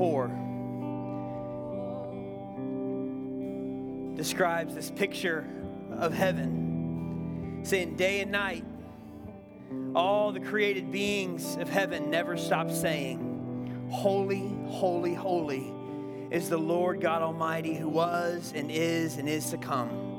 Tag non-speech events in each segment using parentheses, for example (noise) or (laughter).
24 describes this picture of heaven, saying, Day and night, all the created beings of heaven never stop saying, Holy, holy, holy is the Lord God Almighty who was and is and is to come.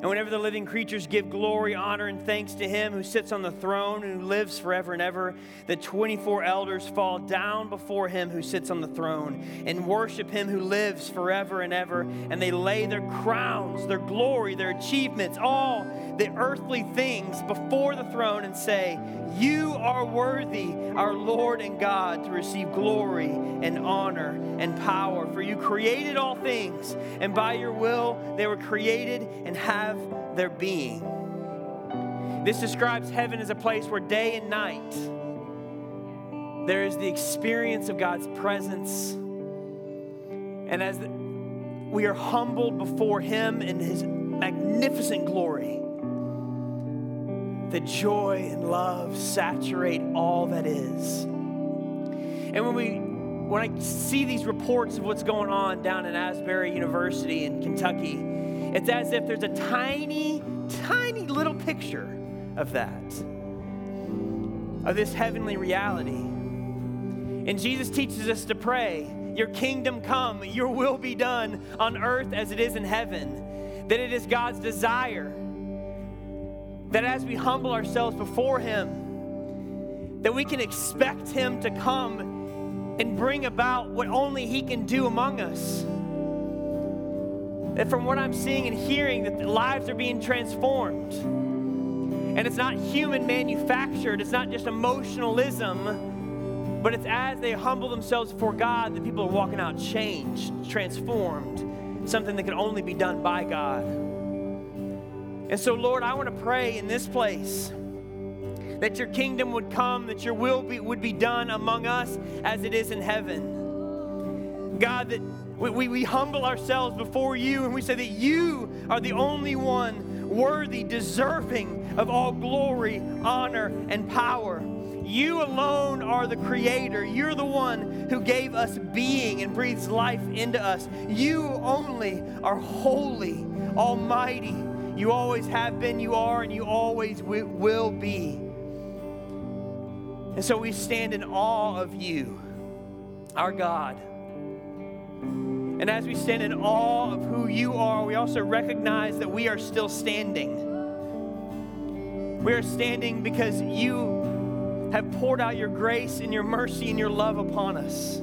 And whenever the living creatures give glory, honor, and thanks to him who sits on the throne and who lives forever and ever, the 24 elders fall down before him who sits on the throne and worship him who lives forever and ever. And they lay their crowns, their glory, their achievements, all the earthly things before the throne and say, You are worthy, our Lord and God, to receive glory and honor and power. For you created all things, and by your will they were created and have their being. This describes heaven as a place where day and night there is the experience of God's presence. And as we are humbled before Him in His magnificent glory, the joy and love saturate all that is. And when we when I see these reports of what's going on down in Asbury University in Kentucky, it's as if there's a tiny, tiny little picture of that, of this heavenly reality. And Jesus teaches us to pray, Your kingdom come, your will be done on earth as it is in heaven. That it is God's desire that as we humble ourselves before Him, that we can expect Him to come and bring about what only He can do among us. That from what I'm seeing and hearing, that lives are being transformed. And it's not human manufactured, it's not just emotionalism, but it's as they humble themselves before God that people are walking out changed, transformed, something that can only be done by God. And so, Lord, I want to pray in this place that your kingdom would come, that your will be, would be done among us as it is in heaven. God, that we, we, we humble ourselves before you and we say that you are the only one worthy, deserving of all glory, honor, and power. You alone are the creator. You're the one who gave us being and breathes life into us. You only are holy, almighty. You always have been, you are, and you always will be. And so we stand in awe of you, our God. And as we stand in awe of who you are, we also recognize that we are still standing. We are standing because you have poured out your grace and your mercy and your love upon us.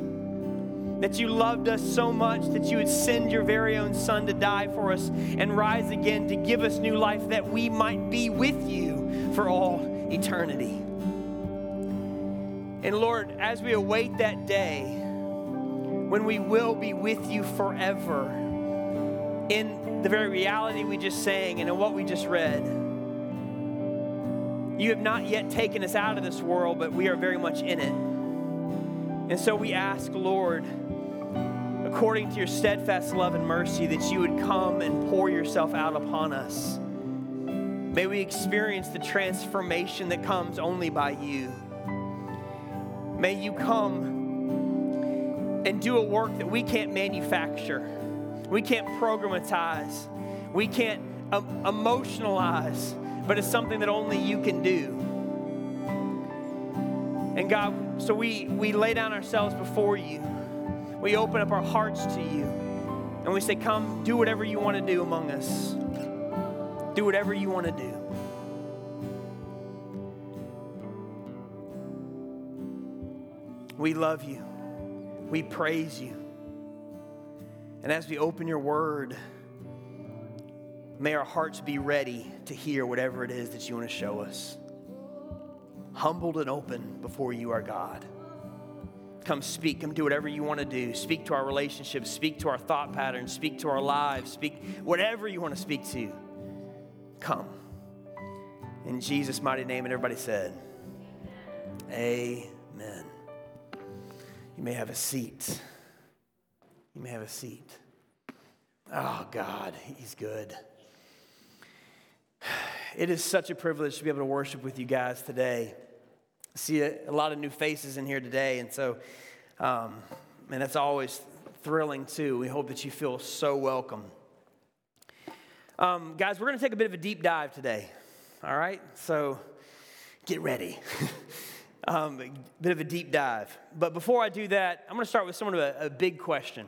That you loved us so much that you would send your very own Son to die for us and rise again to give us new life that we might be with you for all eternity. And Lord, as we await that day when we will be with you forever in the very reality we just sang and in what we just read, you have not yet taken us out of this world, but we are very much in it. And so we ask, Lord, according to your steadfast love and mercy, that you would come and pour yourself out upon us. May we experience the transformation that comes only by you. May you come and do a work that we can't manufacture, we can't programatize, we can't um, emotionalize, but it's something that only you can do. And God, so we, we lay down ourselves before you. We open up our hearts to you. And we say, Come, do whatever you want to do among us. Do whatever you want to do. We love you. We praise you. And as we open your word, may our hearts be ready to hear whatever it is that you want to show us. Humbled and open before you, our God. Come speak. Come do whatever you want to do. Speak to our relationships. Speak to our thought patterns. Speak to our lives. Speak whatever you want to speak to. Come. In Jesus' mighty name. And everybody said, Amen. You may have a seat. You may have a seat. Oh, God, He's good. (sighs) It is such a privilege to be able to worship with you guys today. I see a, a lot of new faces in here today, and so um, And that's always thrilling too. We hope that you feel so welcome. Um, guys, we're going to take a bit of a deep dive today. All right? So get ready. (laughs) um, a bit of a deep dive. But before I do that, I'm going to start with somewhat of a, a big question.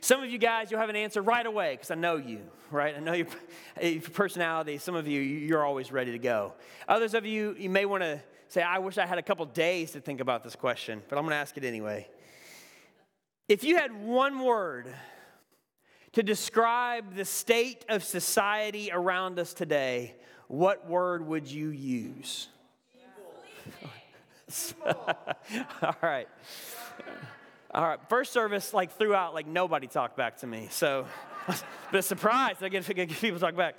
Some of you guys, you'll have an answer right away because I know you, right? I know your, (laughs) your personality. Some of you, you're always ready to go. Others of you, you may want to say, I wish I had a couple days to think about this question, but I'm going to ask it anyway. If you had one word to describe the state of society around us today, what word would you use? (laughs) All right. All right. First service, like throughout, like nobody talked back to me. So, (laughs) but surprised I get, (laughs) get people talk back.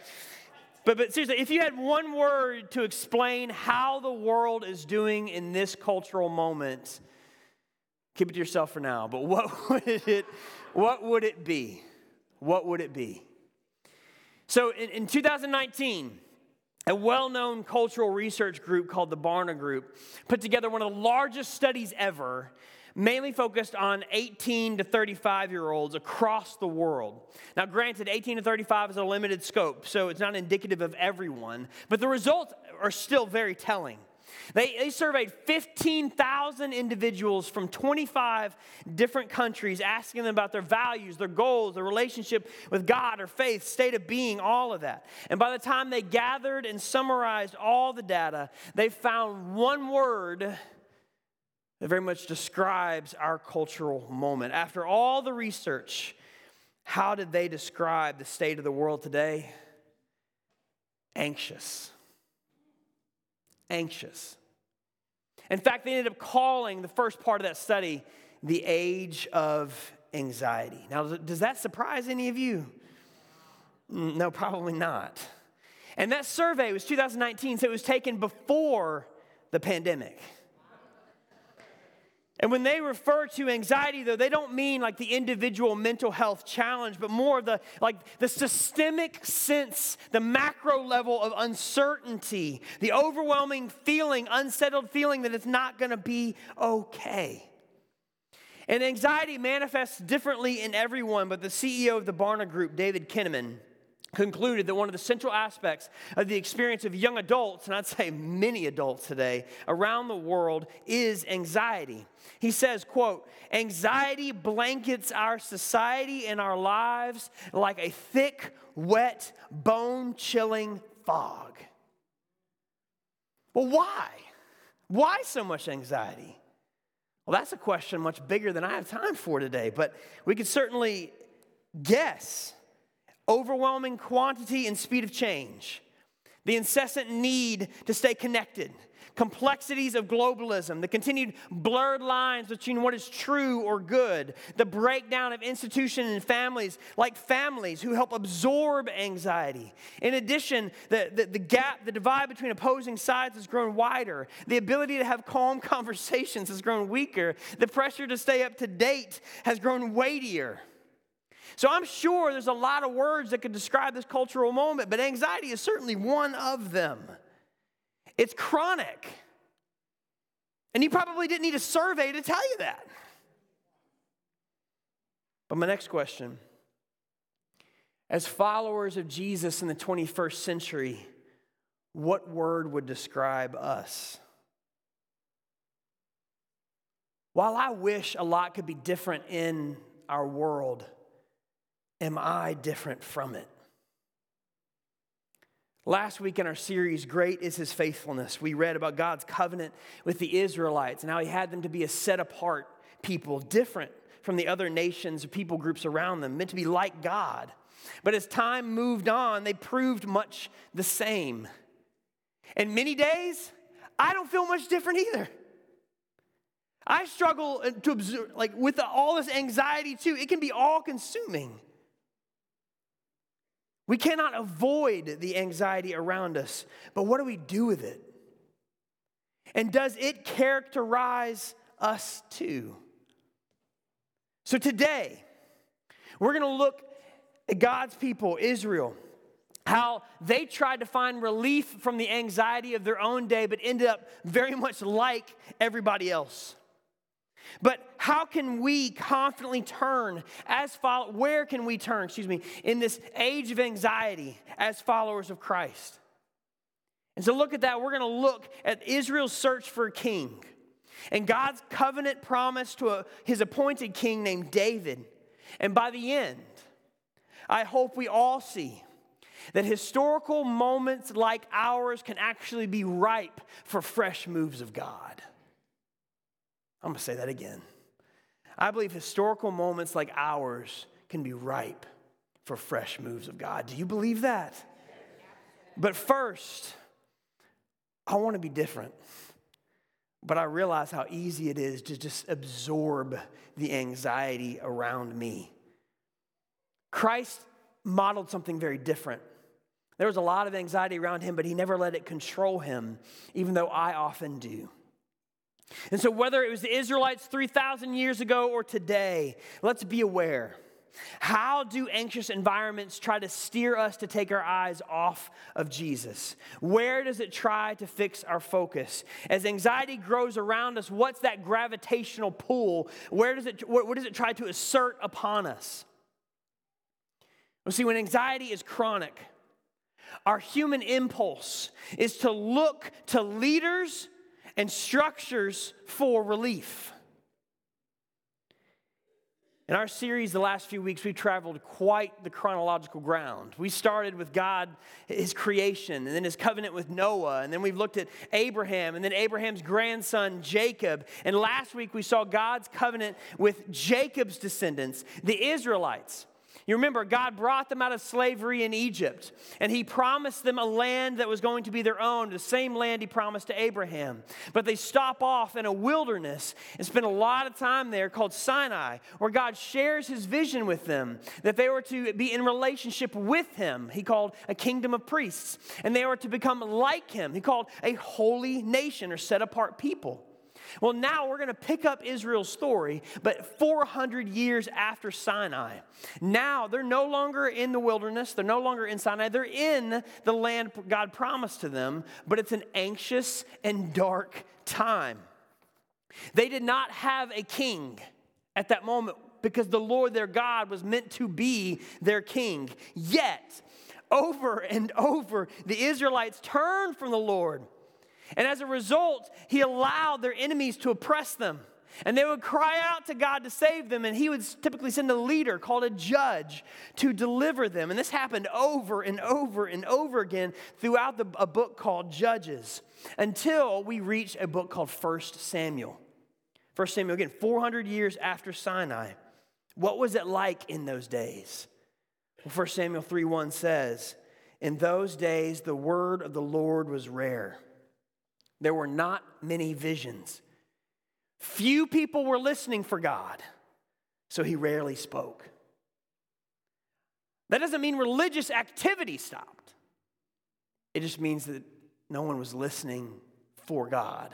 But, but seriously, if you had one word to explain how the world is doing in this cultural moment, keep it to yourself for now. But what would it, what would it be? What would it be? So in, in 2019, a well known cultural research group called the Barna Group put together one of the largest studies ever, mainly focused on 18 to 35 year olds across the world. Now, granted, 18 to 35 is a limited scope, so it's not indicative of everyone, but the results are still very telling. They, they surveyed 15,000 individuals from 25 different countries, asking them about their values, their goals, their relationship with God or faith, state of being, all of that. And by the time they gathered and summarized all the data, they found one word that very much describes our cultural moment. After all the research, how did they describe the state of the world today? Anxious anxious. In fact, they ended up calling the first part of that study the age of anxiety. Now, does that surprise any of you? Mm, no, probably not. And that survey was 2019, so it was taken before the pandemic. And when they refer to anxiety, though, they don't mean like the individual mental health challenge, but more the like the systemic sense, the macro level of uncertainty, the overwhelming feeling, unsettled feeling that it's not to be okay. And anxiety manifests differently in everyone, but the CEO of the Barna Group, David Kinnaman, concluded that one of the central aspects of the experience of young adults, and I'd say many adults today around the world, is anxiety. He says, quote, anxiety blankets our society and our lives like a thick, wet, bone chilling fog. Well, why? Why so much anxiety? Well, that's a question much bigger than I have time for today, but we could certainly guess overwhelming quantity and speed of change, the incessant need to stay connected, complexities of globalism, the continued blurred lines between what is true or good, the breakdown of institutions and families like families who help absorb anxiety. In addition, the, the, the gap, the divide between opposing sides has grown wider. The ability to have calm (laughs) conversations has grown weaker. The pressure to stay up to date has grown weightier. So I'm sure there's a lot of words that could describe this cultural moment, but anxiety is certainly one of them. It's chronic. And you probably didn't need a survey to tell you that. But my next question as followers of Jesus in the 21st century, what word would describe us? While I wish a lot could be different in our world, am I different from it? Last week in our series, Great is His Faithfulness, we read about God's covenant with the Israelites and how He had them to be a set apart people, different from the other nations people groups around them, meant to be like God. But as time moved on, they proved much the same. And many days, I don't feel much different either. I struggle to observe, like with all this anxiety too. It can be all consuming. We cannot avoid the anxiety around us, but what do we do with it? And does it characterize us too? So today, we're going to look at God's people, Israel, how they tried to find relief from the anxiety of their own day, but ended up very much like everybody else. But how can we confidently turn as follow where can we turn, excuse me, in this age of anxiety as followers of Christ? And so look at that. We're going to look at Israel's search for a king and God's covenant promise to a, his appointed king named David. And by the end, I hope we all see that historical moments like ours can actually be ripe for fresh moves of God. I'm going to say that again. I believe historical moments like ours can be ripe for fresh moves of God. Do you believe that? But first, I want to be different. But I realize how easy it is to just absorb the anxiety around me. Christ modeled something very different. There was a lot of anxiety around him, but he never let it control him, even though I often do. And so, whether it was the Israelites 3,000 years ago or today, let's be aware. How do anxious environments try to steer us to take our eyes off of Jesus? Where does it try to fix our focus? As anxiety grows around us, what's that gravitational pull? Where does it, what does it try to assert upon us? Well, see, when anxiety is chronic, our human impulse is to look to leaders and structures for relief. In our series, the last few weeks, we've traveled quite the chronological ground. We started with God, His creation, and then His covenant with Noah, and then we've looked at Abraham, and then Abraham's grandson, Jacob. And last week, we saw God's covenant with Jacob's descendants, the Israelites. You remember, God brought them out of slavery in Egypt, and He promised them a land that was going to be their own, the same land He promised to Abraham. But they stop off in a wilderness and spend a lot of time there called Sinai, where God shares His vision with them that they were to be in relationship with Him. He called a kingdom of priests, and they were to become like Him. He called a holy nation or set apart people. Well, now we're going to pick up Israel's story, but 400 years after Sinai. Now they're no longer in the wilderness, they're no longer in Sinai, they're in the land God promised to them, but it's an anxious and dark time. They did not have a king at that moment because the Lord their God was meant to be their king. Yet, over and over, the Israelites turned from the Lord and as a result, he allowed their enemies to oppress them. And they would cry out to God to save them, and He would typically send a leader called a judge to deliver them. And this happened over and over and over again throughout the, a book called Judges until we reach a book called 1 Samuel. 1 Samuel, again, 400 years after Sinai. What was it like in those days? Well, 1 Samuel 3 1 says, In those days the word of the Lord was rare there were not many visions. Few people were listening for God, so he rarely spoke. That doesn't mean religious activity stopped, it just means that no one was listening for God,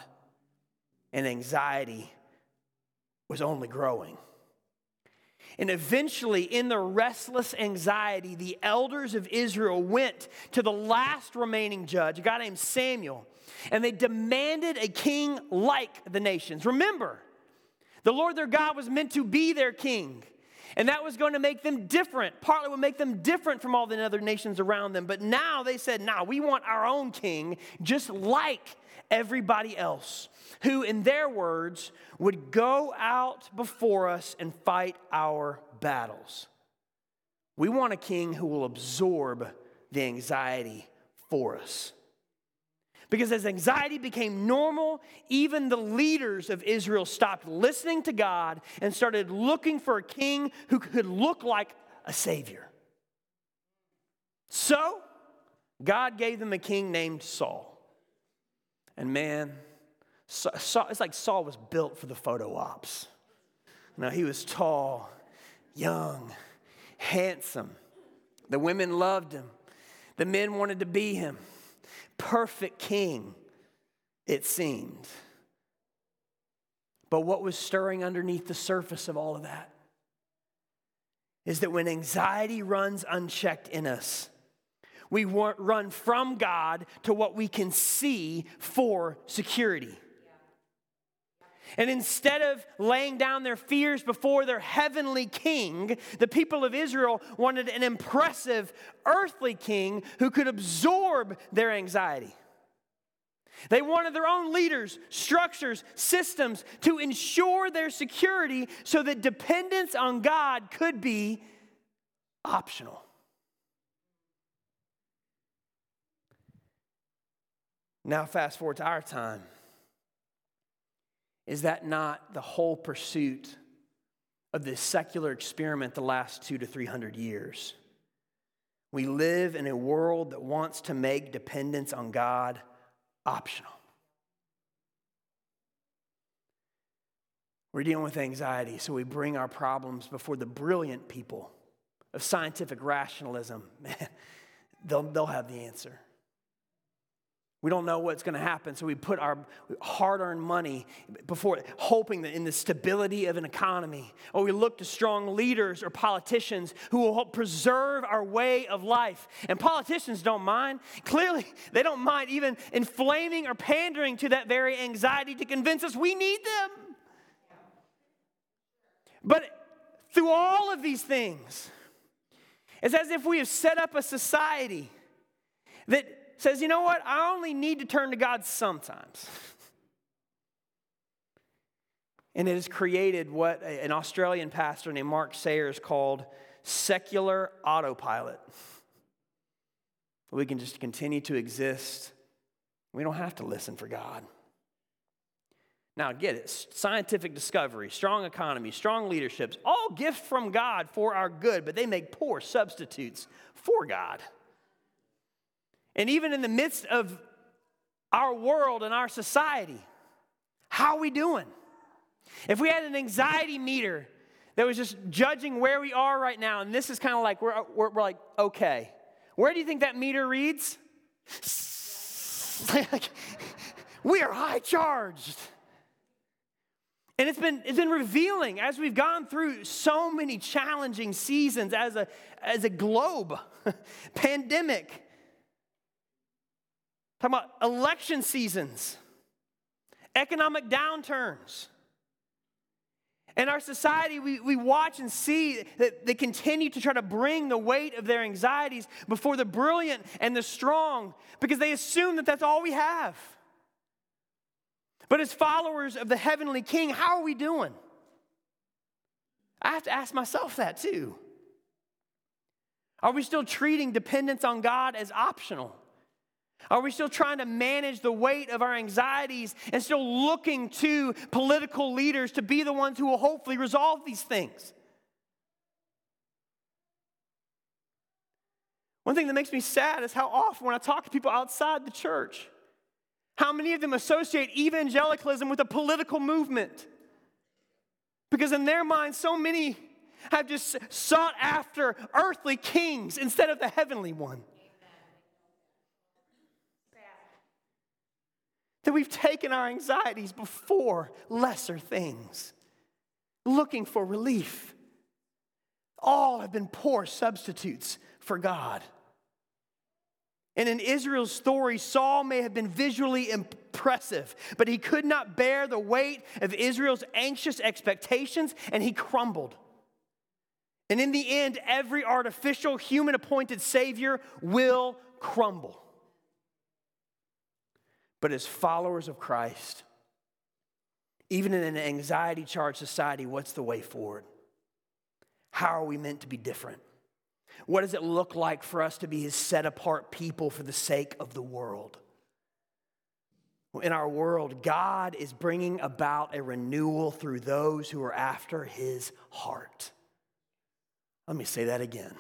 and anxiety was only growing. And eventually, in their restless anxiety, the elders of Israel went to the last remaining judge, a guy named Samuel, and they demanded a king like the nations. Remember, the Lord their God was meant to be their king. And that was going to make them different. Partly would make them different from all the other nations around them. But now they said, nah, we want our own king, just like everybody else, who, in their words, would go out before us and fight our battles. We want a king who will absorb the anxiety for us. Because as anxiety became normal, even the leaders of Israel stopped listening to God and started looking for a king who could look like a savior. So, God gave them a king named Saul. And man, it's like Saul was built for the photo ops. Now, he was tall, young, handsome. The women loved him, the men wanted to be him perfect king, it seemed. But what was stirring underneath the surface of all of that is that when anxiety runs unchecked in us, we run from God to what we can see for security. And instead of laying down their fears before their heavenly king, the people of Israel wanted an impressive earthly king who could absorb their anxiety. They wanted their own leaders, structures, systems to ensure their security so that dependence on God could be optional. Now, fast forward to our time. Is that not the whole pursuit of this secular experiment the last two to three hundred years? We live in a world that wants to make dependence on God optional. We're dealing with anxiety, so we bring our problems before the brilliant people of scientific rationalism. (laughs) Man, they'll, they'll have the answer. We don't know what's going to happen, so we put our hard earned money before, hoping that in the stability of an economy, or we look to strong leaders or politicians who will help preserve our way of life. And politicians don't mind. Clearly, they don't mind even inflaming or pandering to that very anxiety to convince us we need them. But through all of these things, it's as if we have set up a society that says, you know what? I only need to turn to God sometimes. And it has created what an Australian pastor named Mark Sayers called secular autopilot. We can just continue to exist. We don't have to listen for God. Now, get it scientific discovery, strong economy, strong leaderships, all gifts from God for our good, but they make poor substitutes for God. And even in the midst of our world and our society, how are we doing? If we had an anxiety meter that was just judging where we are right now, and this is kind of like, we're, we're, we're, like, okay, where do you think that meter reads? (laughs) we are high charged. And it's been, it's been revealing as we've gone through so many challenging seasons as a, as a globe, (laughs) pandemic, Talking about election seasons, economic downturns. In our society, we, we watch and see that they continue to try to bring the weight of their anxieties before the brilliant and the strong because they assume that that's all we have. But as followers of the heavenly king, how are we doing? I have to ask myself that too. Are we still treating dependence on God as optional? Are we still trying to manage the weight of our anxieties and still looking to political leaders to be the ones who will hopefully resolve these things? One thing that makes me sad is how often when I talk to people outside the church, how many of them associate evangelicalism with a political movement. Because in their minds, so many have just sought after earthly kings instead of the heavenly one. That we've taken our anxieties before lesser things, looking for relief. All have been poor substitutes for God. And in Israel's story, Saul may have been visually impressive, but he could not bear the weight of Israel's anxious expectations and he crumbled. And in the end, every artificial human appointed Savior will crumble. But as followers of Christ, even in an anxiety charged society, what's the way forward? How are we meant to be different? What does it look like for us to be his set apart people for the sake of the world? In our world, God is bringing about a renewal through those who are after his heart. Let me say that again.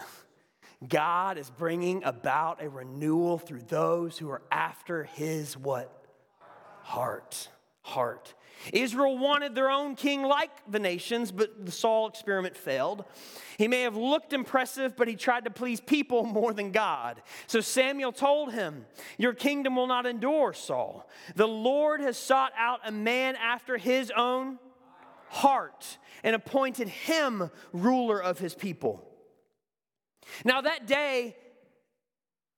God is bringing about a renewal through those who are after his what? Heart. Heart. Israel wanted their own king like the nations, but the Saul experiment failed. He may have looked impressive, but he tried to please people (laughs) more than God. So Samuel told him, Your kingdom will not endure, Saul. The Lord has sought out a man after his own heart and appointed him ruler of his people. Now, that day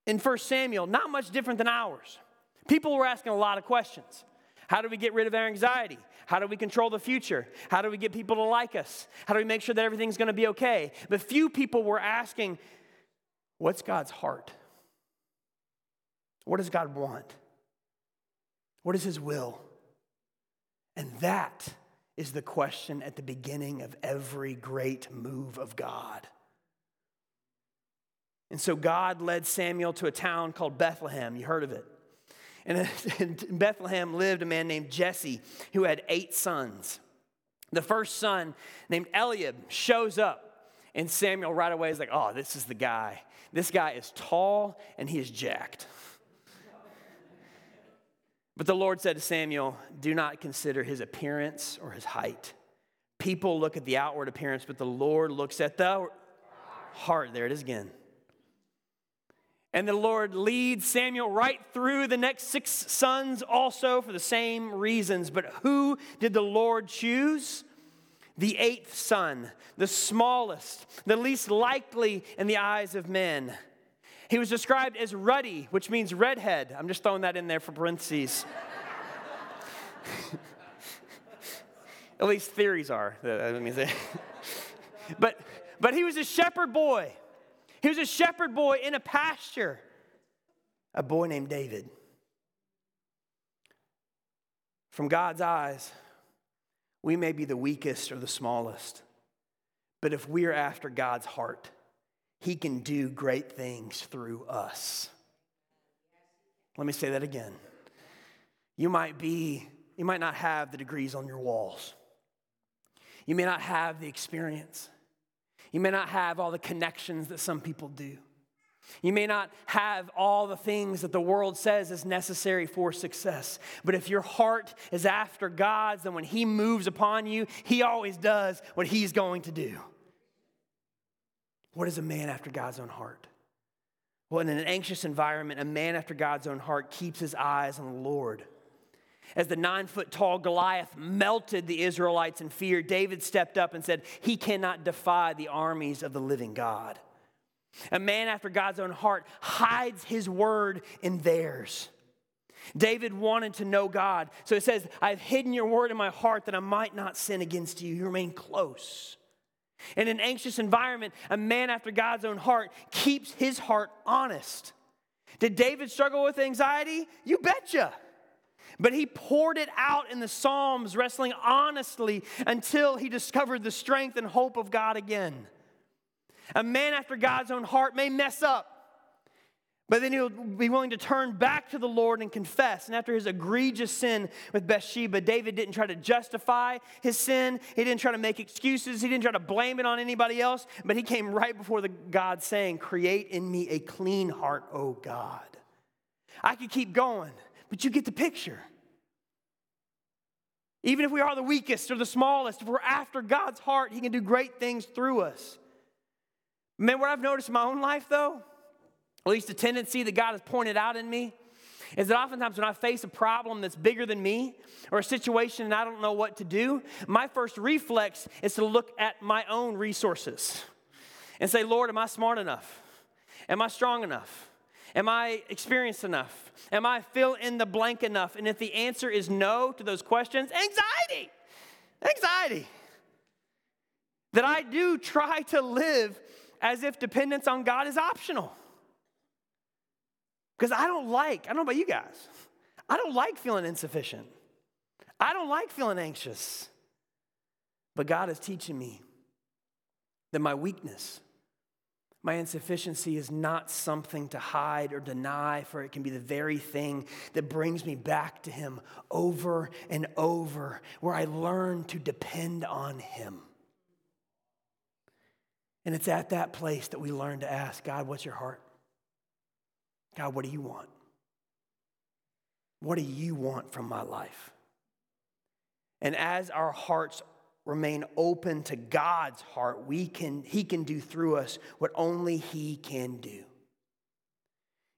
in 1 Samuel, not much different than ours. People were asking a lot of questions. How do we get rid of our anxiety? How do we control the future? How do we get people to like us? How do we make sure that everything's going to be okay? But few people were asking, What's God's heart? What does God want? What is His will? And that is the question at the beginning of every great move of God. And so God led Samuel to a town called Bethlehem. You heard of it. (laughs) And in Bethlehem lived a man named Jesse who had eight sons. The first son, named Eliab, shows up, and Samuel right away is like, Oh, this is the guy. This guy is tall and he is jacked. But the Lord said to Samuel, Do not consider his appearance or his height. People look at the outward appearance, but the Lord looks at the heart. There it is again. And the Lord leads Samuel right through the next six sons also for the same reasons. But who did the Lord choose? The eighth son, the smallest, the least likely in the eyes of men. He was described as ruddy, which means redhead. I'm just throwing that in there for parentheses. (laughs) At least theories are. That means (laughs) but, but he was a shepherd boy. He was a shepherd boy in a pasture, a boy named David. From God's eyes, we may be the weakest or the smallest, but if we are after God's heart, He can do great things through us. Let me say that again. You might be, you might not have the degrees on your walls. You may not have the experience. You may not have all the connections that some people do. You may not have all the things that the world says is necessary for success. But if your heart is after God's, then when He moves upon you, He always does what He's going to do. What is a man after God's own heart? Well, in an anxious environment, a man after God's own heart keeps his eyes on the Lord. As the nine foot tall Goliath melted the Israelites in fear, David stepped up and said, He cannot defy the armies of the living God. A man after God's own heart hides his word in theirs. David wanted to know God. So it says, I've hidden your word in my heart that I might not sin against you. You remain close. In an anxious environment, a man after God's own heart keeps his heart honest. Did David struggle with anxiety? You betcha. But he poured it out in the Psalms, wrestling honestly until he discovered the strength and hope of God again. A man after God's own heart may mess up, but then he'll be willing to turn back to the Lord and confess. And after his egregious sin with Bathsheba, David didn't try to justify his sin. He didn't try to make excuses. He didn't try to blame it on anybody else. But he came right before the God saying, Create in me a clean heart, O God. I could keep going. But you get the picture. Even if we are the weakest or the smallest, if we're after God's heart, He can do great things through us. Man, what I've noticed in my own life, though, at least a tendency that God has pointed out in me, is that oftentimes when I face a problem that's bigger than me or a situation and I don't know what to do, my first reflex is to look at my own resources and say, Lord, am I smart enough? Am I strong enough? Am I experienced enough? Am I fill in the blank enough? And if the answer is no to those questions, anxiety, anxiety. That I do try to live as if dependence on God is optional. Because I don't like, I don't know about you guys, I don't like feeling insufficient. I don't like feeling anxious. But God is teaching me that my weakness, my insufficiency is not something to hide or deny, for it can be the very thing that brings me back to Him over and over, where I learn to depend on Him. And it's at that place that we learn to ask God, what's your heart? God, what do you want? What do you want from my life? And as our hearts remain open to God's heart, we can, He can do through us what only He can do.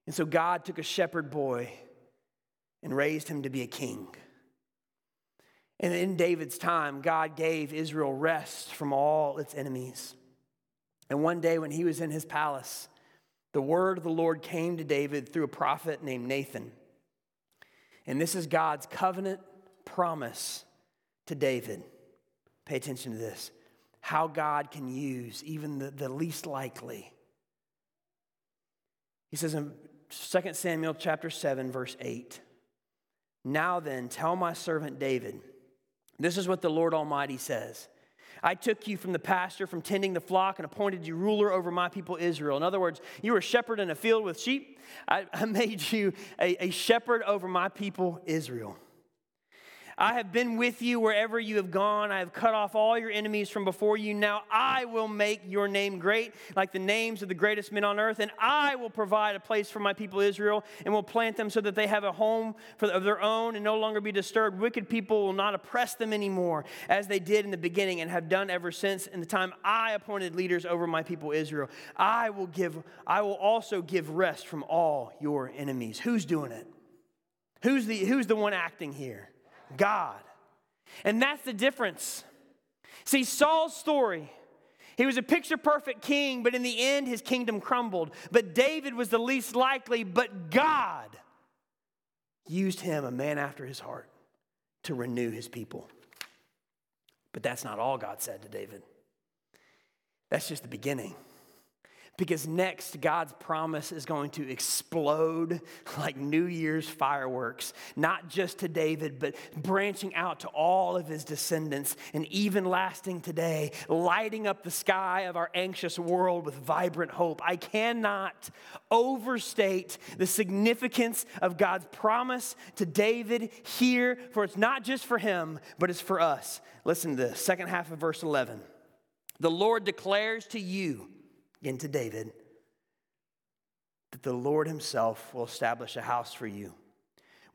And so God took a shepherd boy and raised him to be a king. And in David's time, God gave Israel rest from all its enemies. And one day when he was in his palace, the word of the Lord came to David through a prophet named Nathan. And this is God's covenant promise to David. Pay attention to this how God can use even the, the least likely. He says in 2 Samuel chapter 7, verse 8 Now then, tell my servant David, this is what the Lord Almighty says. I took you from the pasture, from tending the flock, and appointed you ruler over my people Israel. In other words, you were a shepherd in a field with sheep. I, I (laughs) made you a, a shepherd over my people Israel. I have been with you wherever you have gone. I have cut off all your enemies from before you. Now I will make your name great, like the names of the greatest men on earth, and I will provide a place for my people Israel, and will plant them so that they have a home for, of their own and no longer be disturbed. Wicked people will not oppress them anymore, as they did in the beginning and have done ever since in the time I appointed leaders over my people Israel. I will give, I will also give rest from all your enemies. Who's doing it? Who's the, who's the one acting here? God. And that's the difference. See, Saul's story, he was a picture perfect king, but in the end, his kingdom crumbled. But David was the least likely, but God used him, a man after his heart, to renew his people. But that's not all God said to David. That's just the beginning. Because next, God's promise is going to explode (laughs) like New Year's fireworks, not just to David, but branching out to all of his descendants and even lasting today, lighting up the sky of our anxious world with vibrant hope. I cannot overstate the significance of God's promise to David here, for it's not just for him, but it's for us. Listen to this, second half of verse 11. The Lord declares to you, into David that the Lord Himself will establish a house for you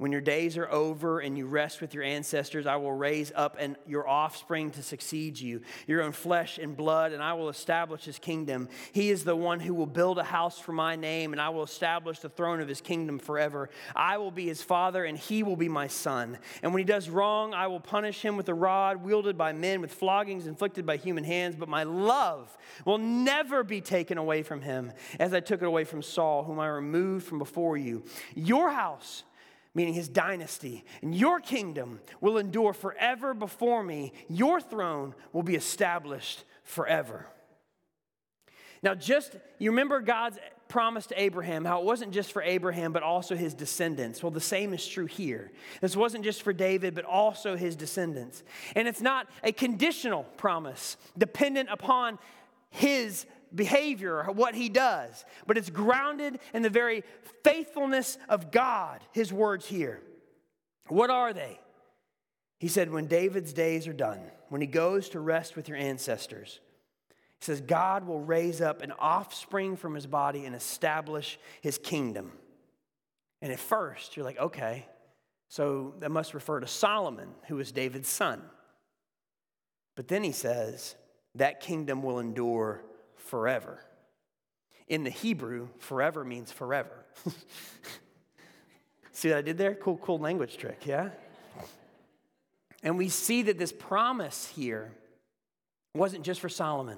when your days are over and you rest with your ancestors, I will raise up and your offspring to succeed you, your own flesh and blood, and I will establish his kingdom. He is the one who will build a house for my name, and I will establish the throne of his kingdom forever. I will be his father, and he will be my son. And when he does wrong, I will punish him with a rod wielded by men, with floggings inflicted by human hands. But my love will never be taken away from him, as I took it away from Saul, whom I removed from before you. Your house meaning his dynasty. And your kingdom will endure forever before me. Your throne will be established forever. Now, just you remember God's promise to Abraham, how it wasn't just for Abraham, but also his descendants. Well, the same is true here. This wasn't just for David, but also his descendants. And it's not a conditional promise dependent upon his behavior, what he does, but it's grounded in the very faithfulness of God, his words here. What are they? He said, when David's days are done, when he goes to rest with your ancestors, he says, God will raise up an offspring from his body and establish his kingdom. And at first, you're like, okay, so that must refer to Solomon, who was David's son. But then he says, that kingdom will endure forever. In the Hebrew, forever means forever. (laughs) See what I did there? Cool, cool language trick, yeah? And we see that this promise here wasn't just for Solomon.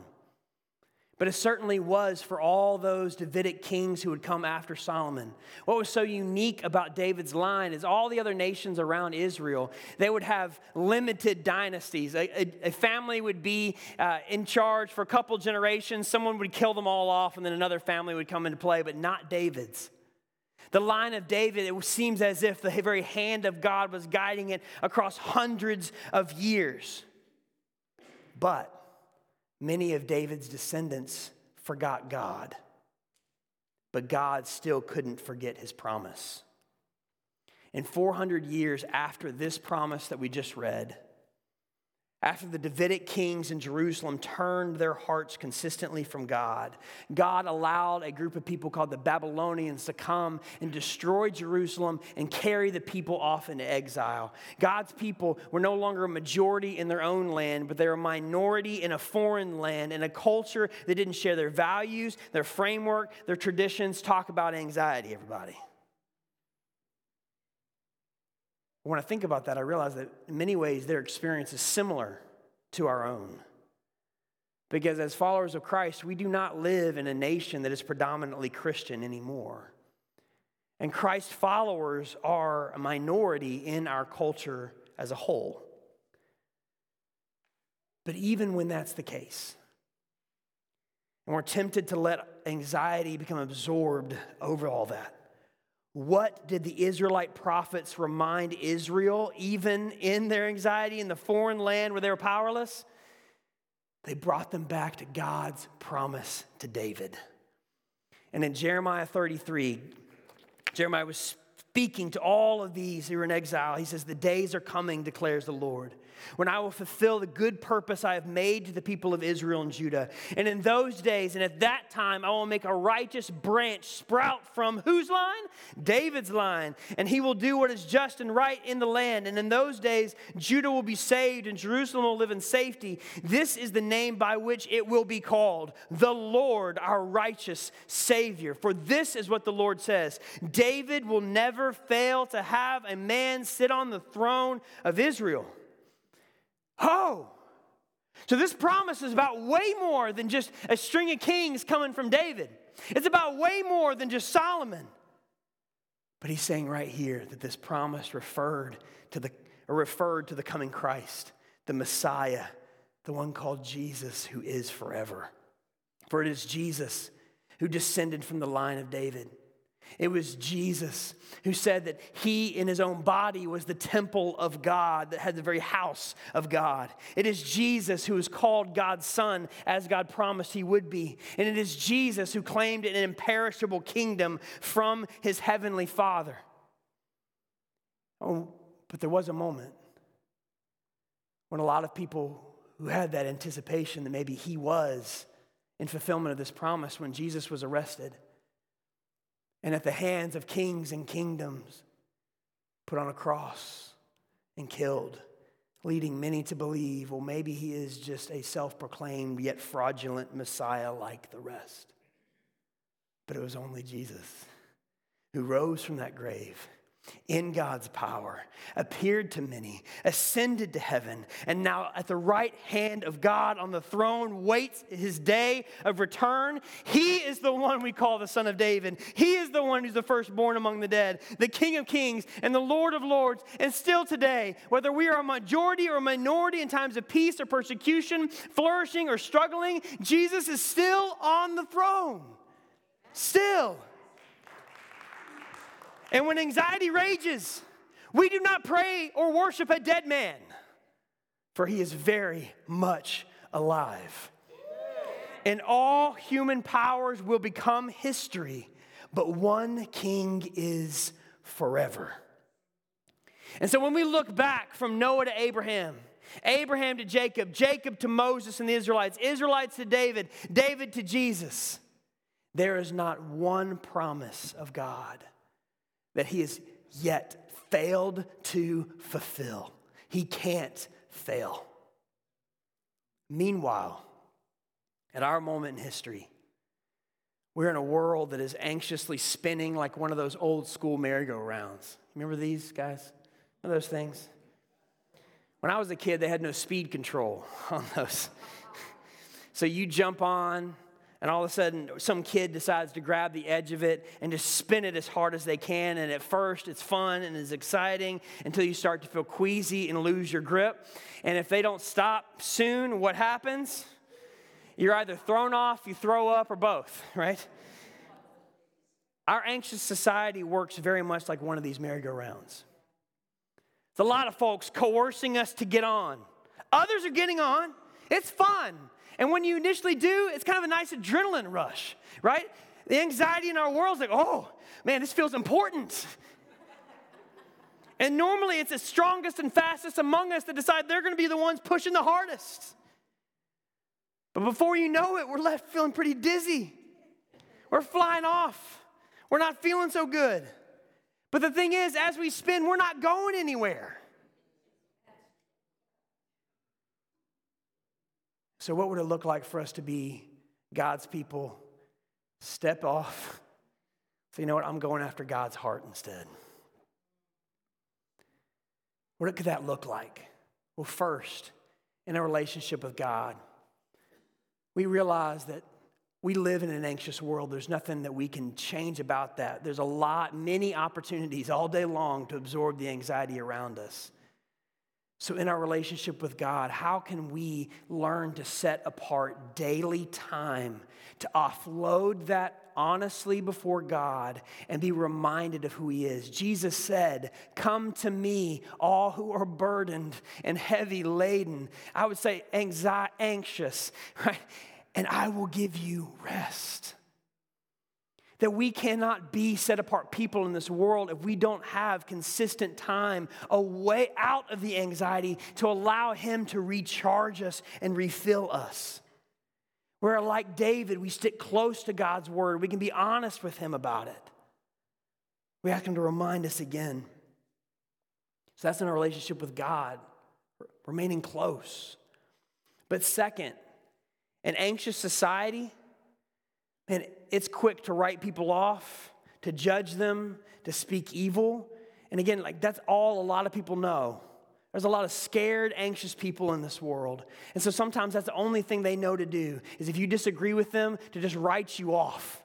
But it certainly was for all those Davidic kings who would come after Solomon. What was so unique about David's line is all the other nations around Israel, they would have limited dynasties. A, a, a family would be uh, in charge for a couple generations, someone would kill them all off, and then another family would come into play, but not David's. The line of David, it seems as if the very hand of God was guiding it across hundreds of years. But Many of David's descendants forgot God, but God still couldn't forget his promise. And 400 years after this promise that we just read, after the Davidic kings in Jerusalem turned their hearts consistently from God, God allowed a group of people called the Babylonians to come and destroy Jerusalem and carry the people off into exile. God's people were no longer a majority in their own land, but they were a minority in a foreign land, in a culture that didn't share their values, their framework, their traditions. Talk about anxiety, everybody. When I think about that, I realize that in many ways their experience is similar to our own. Because as followers of Christ, we do not live in a nation that is predominantly Christian anymore. And Christ followers are a minority in our culture as a whole. But even when that's the case, and we're tempted to let anxiety become absorbed over all that, what did the Israelite prophets remind Israel, even in their anxiety in the foreign land where they were powerless? They brought them back to God's promise to David. And in Jeremiah 33, Jeremiah was speaking to all of these who were in exile. He says, The days are coming, declares the Lord when I will fulfill the good purpose I have made to the people of Israel and Judah. And in those days and at that time, I will make a righteous branch sprout from whose line? David's line. And he will do what is just and right in the land. And in those days, Judah will be saved and Jerusalem will live in safety. This is the name by which it will be called the Lord, our righteous Savior. For this is what the Lord says David will never fail to have a man sit on the throne of Israel. Oh, so this promise is about way more than just a string of kings coming from David. It's about way more than just Solomon. But he's saying right here that this promise referred to the referred to the coming Christ, the Messiah, the one called Jesus who is forever. For it is Jesus who descended from the line of David it was Jesus who said that he, in his own body, was the temple of God that had the very house of God. It is Jesus who is called God's Son, as God promised he would be. And it is Jesus who claimed an imperishable kingdom from his heavenly Father. Oh, but there was a moment when a lot of people who had that anticipation that maybe he was in fulfillment of this promise when Jesus was arrested and at the hands of kings and kingdoms put on a cross and killed, leading many to believe, well, maybe he is just a self proclaimed yet fraudulent Messiah like the rest. But it was only Jesus who rose from that grave in God's power, appeared to many, ascended to heaven, and now at the right hand of God on the throne waits his day of return. He is the one we call the Son of David. He is the one who's the firstborn among the dead, the King of kings, and the Lord of lords. And still today, whether we are a majority or a minority in times of peace or persecution, flourishing or struggling, Jesus is still on the throne. Still. And when anxiety rages, we do not pray or worship a dead man, for he is very much alive. And all human powers will become history, but one king is forever. And so when we look back from Noah to Abraham, Abraham to Jacob, Jacob to Moses and the Israelites, Israelites to David, David to Jesus, there is not one promise of God that he has yet failed to fulfill. He can't fail. Meanwhile, at our moment in history, we're in a world that is anxiously spinning like one of those old school merry-go-rounds. Remember these guys? Remember those things? When I was a kid, they had no speed control (laughs) on those. So you jump on, and all of a sudden some kid decides to grab the edge of it and just spin it as hard as they can. And at first it's fun and it's exciting until you start to feel queasy and lose your grip. And if they don't stop soon what happens? You're either thrown off you throw up or both right? Our anxious society works very much like one of these merry-go-rounds. It's a lot of folks coercing us to get on. Others are getting on. It's fun and when you initially do, it's kind of a nice adrenaline rush, right? The anxiety in our world is like, oh, man, this feels important. and normally it's the strongest and fastest among us that decide they're going to be the ones pushing the hardest. But before you know it, we're left feeling pretty dizzy. We're flying off. We're not feeling so good. But the thing is, as we spin, we're not going anywhere. So, what would it look like for us to be God's people? Step off. So, you know what? I'm going after God's heart instead. What could that look like? Well, first, in a relationship with God, we realize that we live in an anxious world. There's nothing that we can change about that. There's a lot, many opportunities all day long to absorb the anxiety around us. So, in our relationship with God, how can we learn to set apart daily time to offload that honestly before God and be reminded of who He is? Jesus said, Come to me, all who are burdened and heavy laden. I would say anxiety, anxious, (laughs) right? And I will give you rest that we cannot be set apart people in this world if we don't have consistent time away out of the anxiety to allow Him to recharge us and refill us. Where, like David, we stick close to God's word, we can be honest with Him about it. We ask Him to remind us again. So that's in our relationship with God, remaining close. But second, an anxious society and it's quick to write people off, to judge them, to speak evil. And again, like that's all a lot of people know. There's a lot of scared, anxious people in this world. And so sometimes that's the only thing they know to do is if you disagree with them, to just write you off.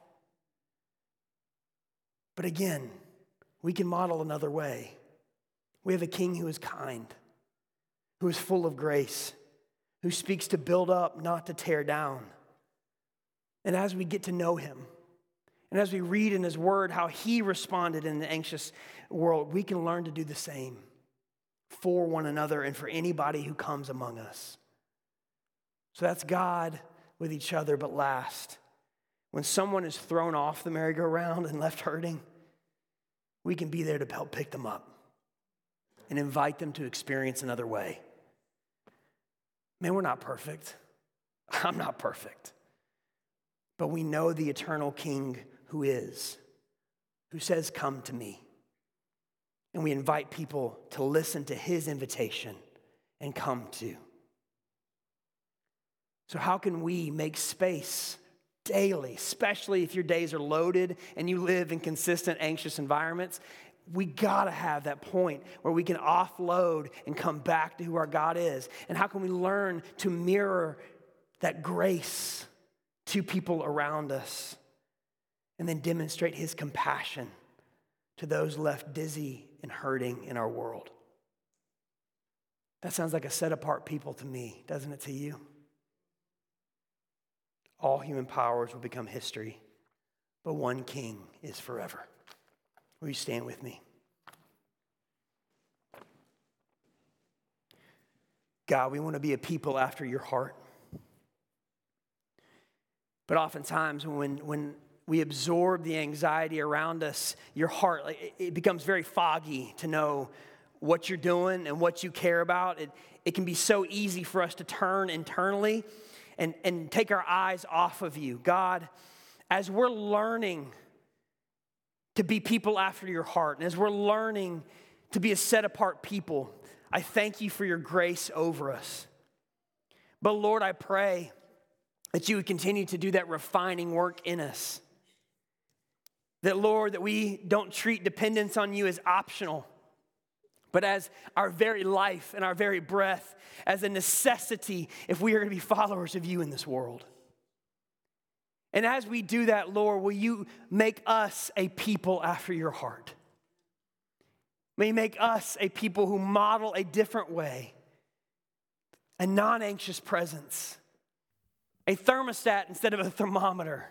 But again, we can model another way. We have a king who is kind, who is full of grace, who speaks to build up, not to tear down. And as we get to know him, and as we read in his word how he responded in the anxious world, we can learn to do the same for one another and for anybody who comes among us. So that's God with each other. But last, when someone is thrown off the merry-go-round and left hurting, we can be there to help pick them up and invite them to experience another way. Man, we're not perfect. (laughs) I'm not perfect but we know the eternal King who is, who says, Come to me. And we invite people to listen to his invitation and come to. So, how can we make space daily, especially if your days are loaded and you live in consistent, anxious environments? We gotta have that point where we can offload and come back to who our God is. And how can we learn to mirror that grace to people around us, and then demonstrate his compassion to those left dizzy and hurting in our world. That sounds like a set apart people to me, doesn't it to you? All human powers will become history, but one king is forever. Will you stand with me? God, we want to be a people after your heart. But oftentimes, when, when we absorb the anxiety around us, your heart, like, it becomes very foggy to know what you're doing and what you care about. It, it can be so easy for us to turn internally and, and take our eyes off of you. God, as we're learning to be people after your heart, and as we're learning to be a set apart people, I thank you for your grace over us. But Lord, I pray that you would continue to do that refining work in us. That, Lord, that we don't treat dependence on you as optional, but as our very life and our very breath, as a necessity if we are going to be followers of you in this world. And as we do that, Lord, will you make us a people after your heart? May you make us a people who model a different way, a non anxious presence a thermostat instead of a thermometer,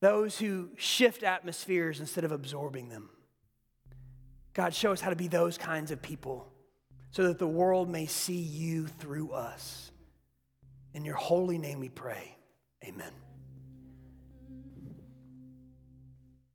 those who shift atmospheres instead of absorbing them. God, show us how to be those kinds of people so that the world may see you through us. In your holy name we pray. Amen.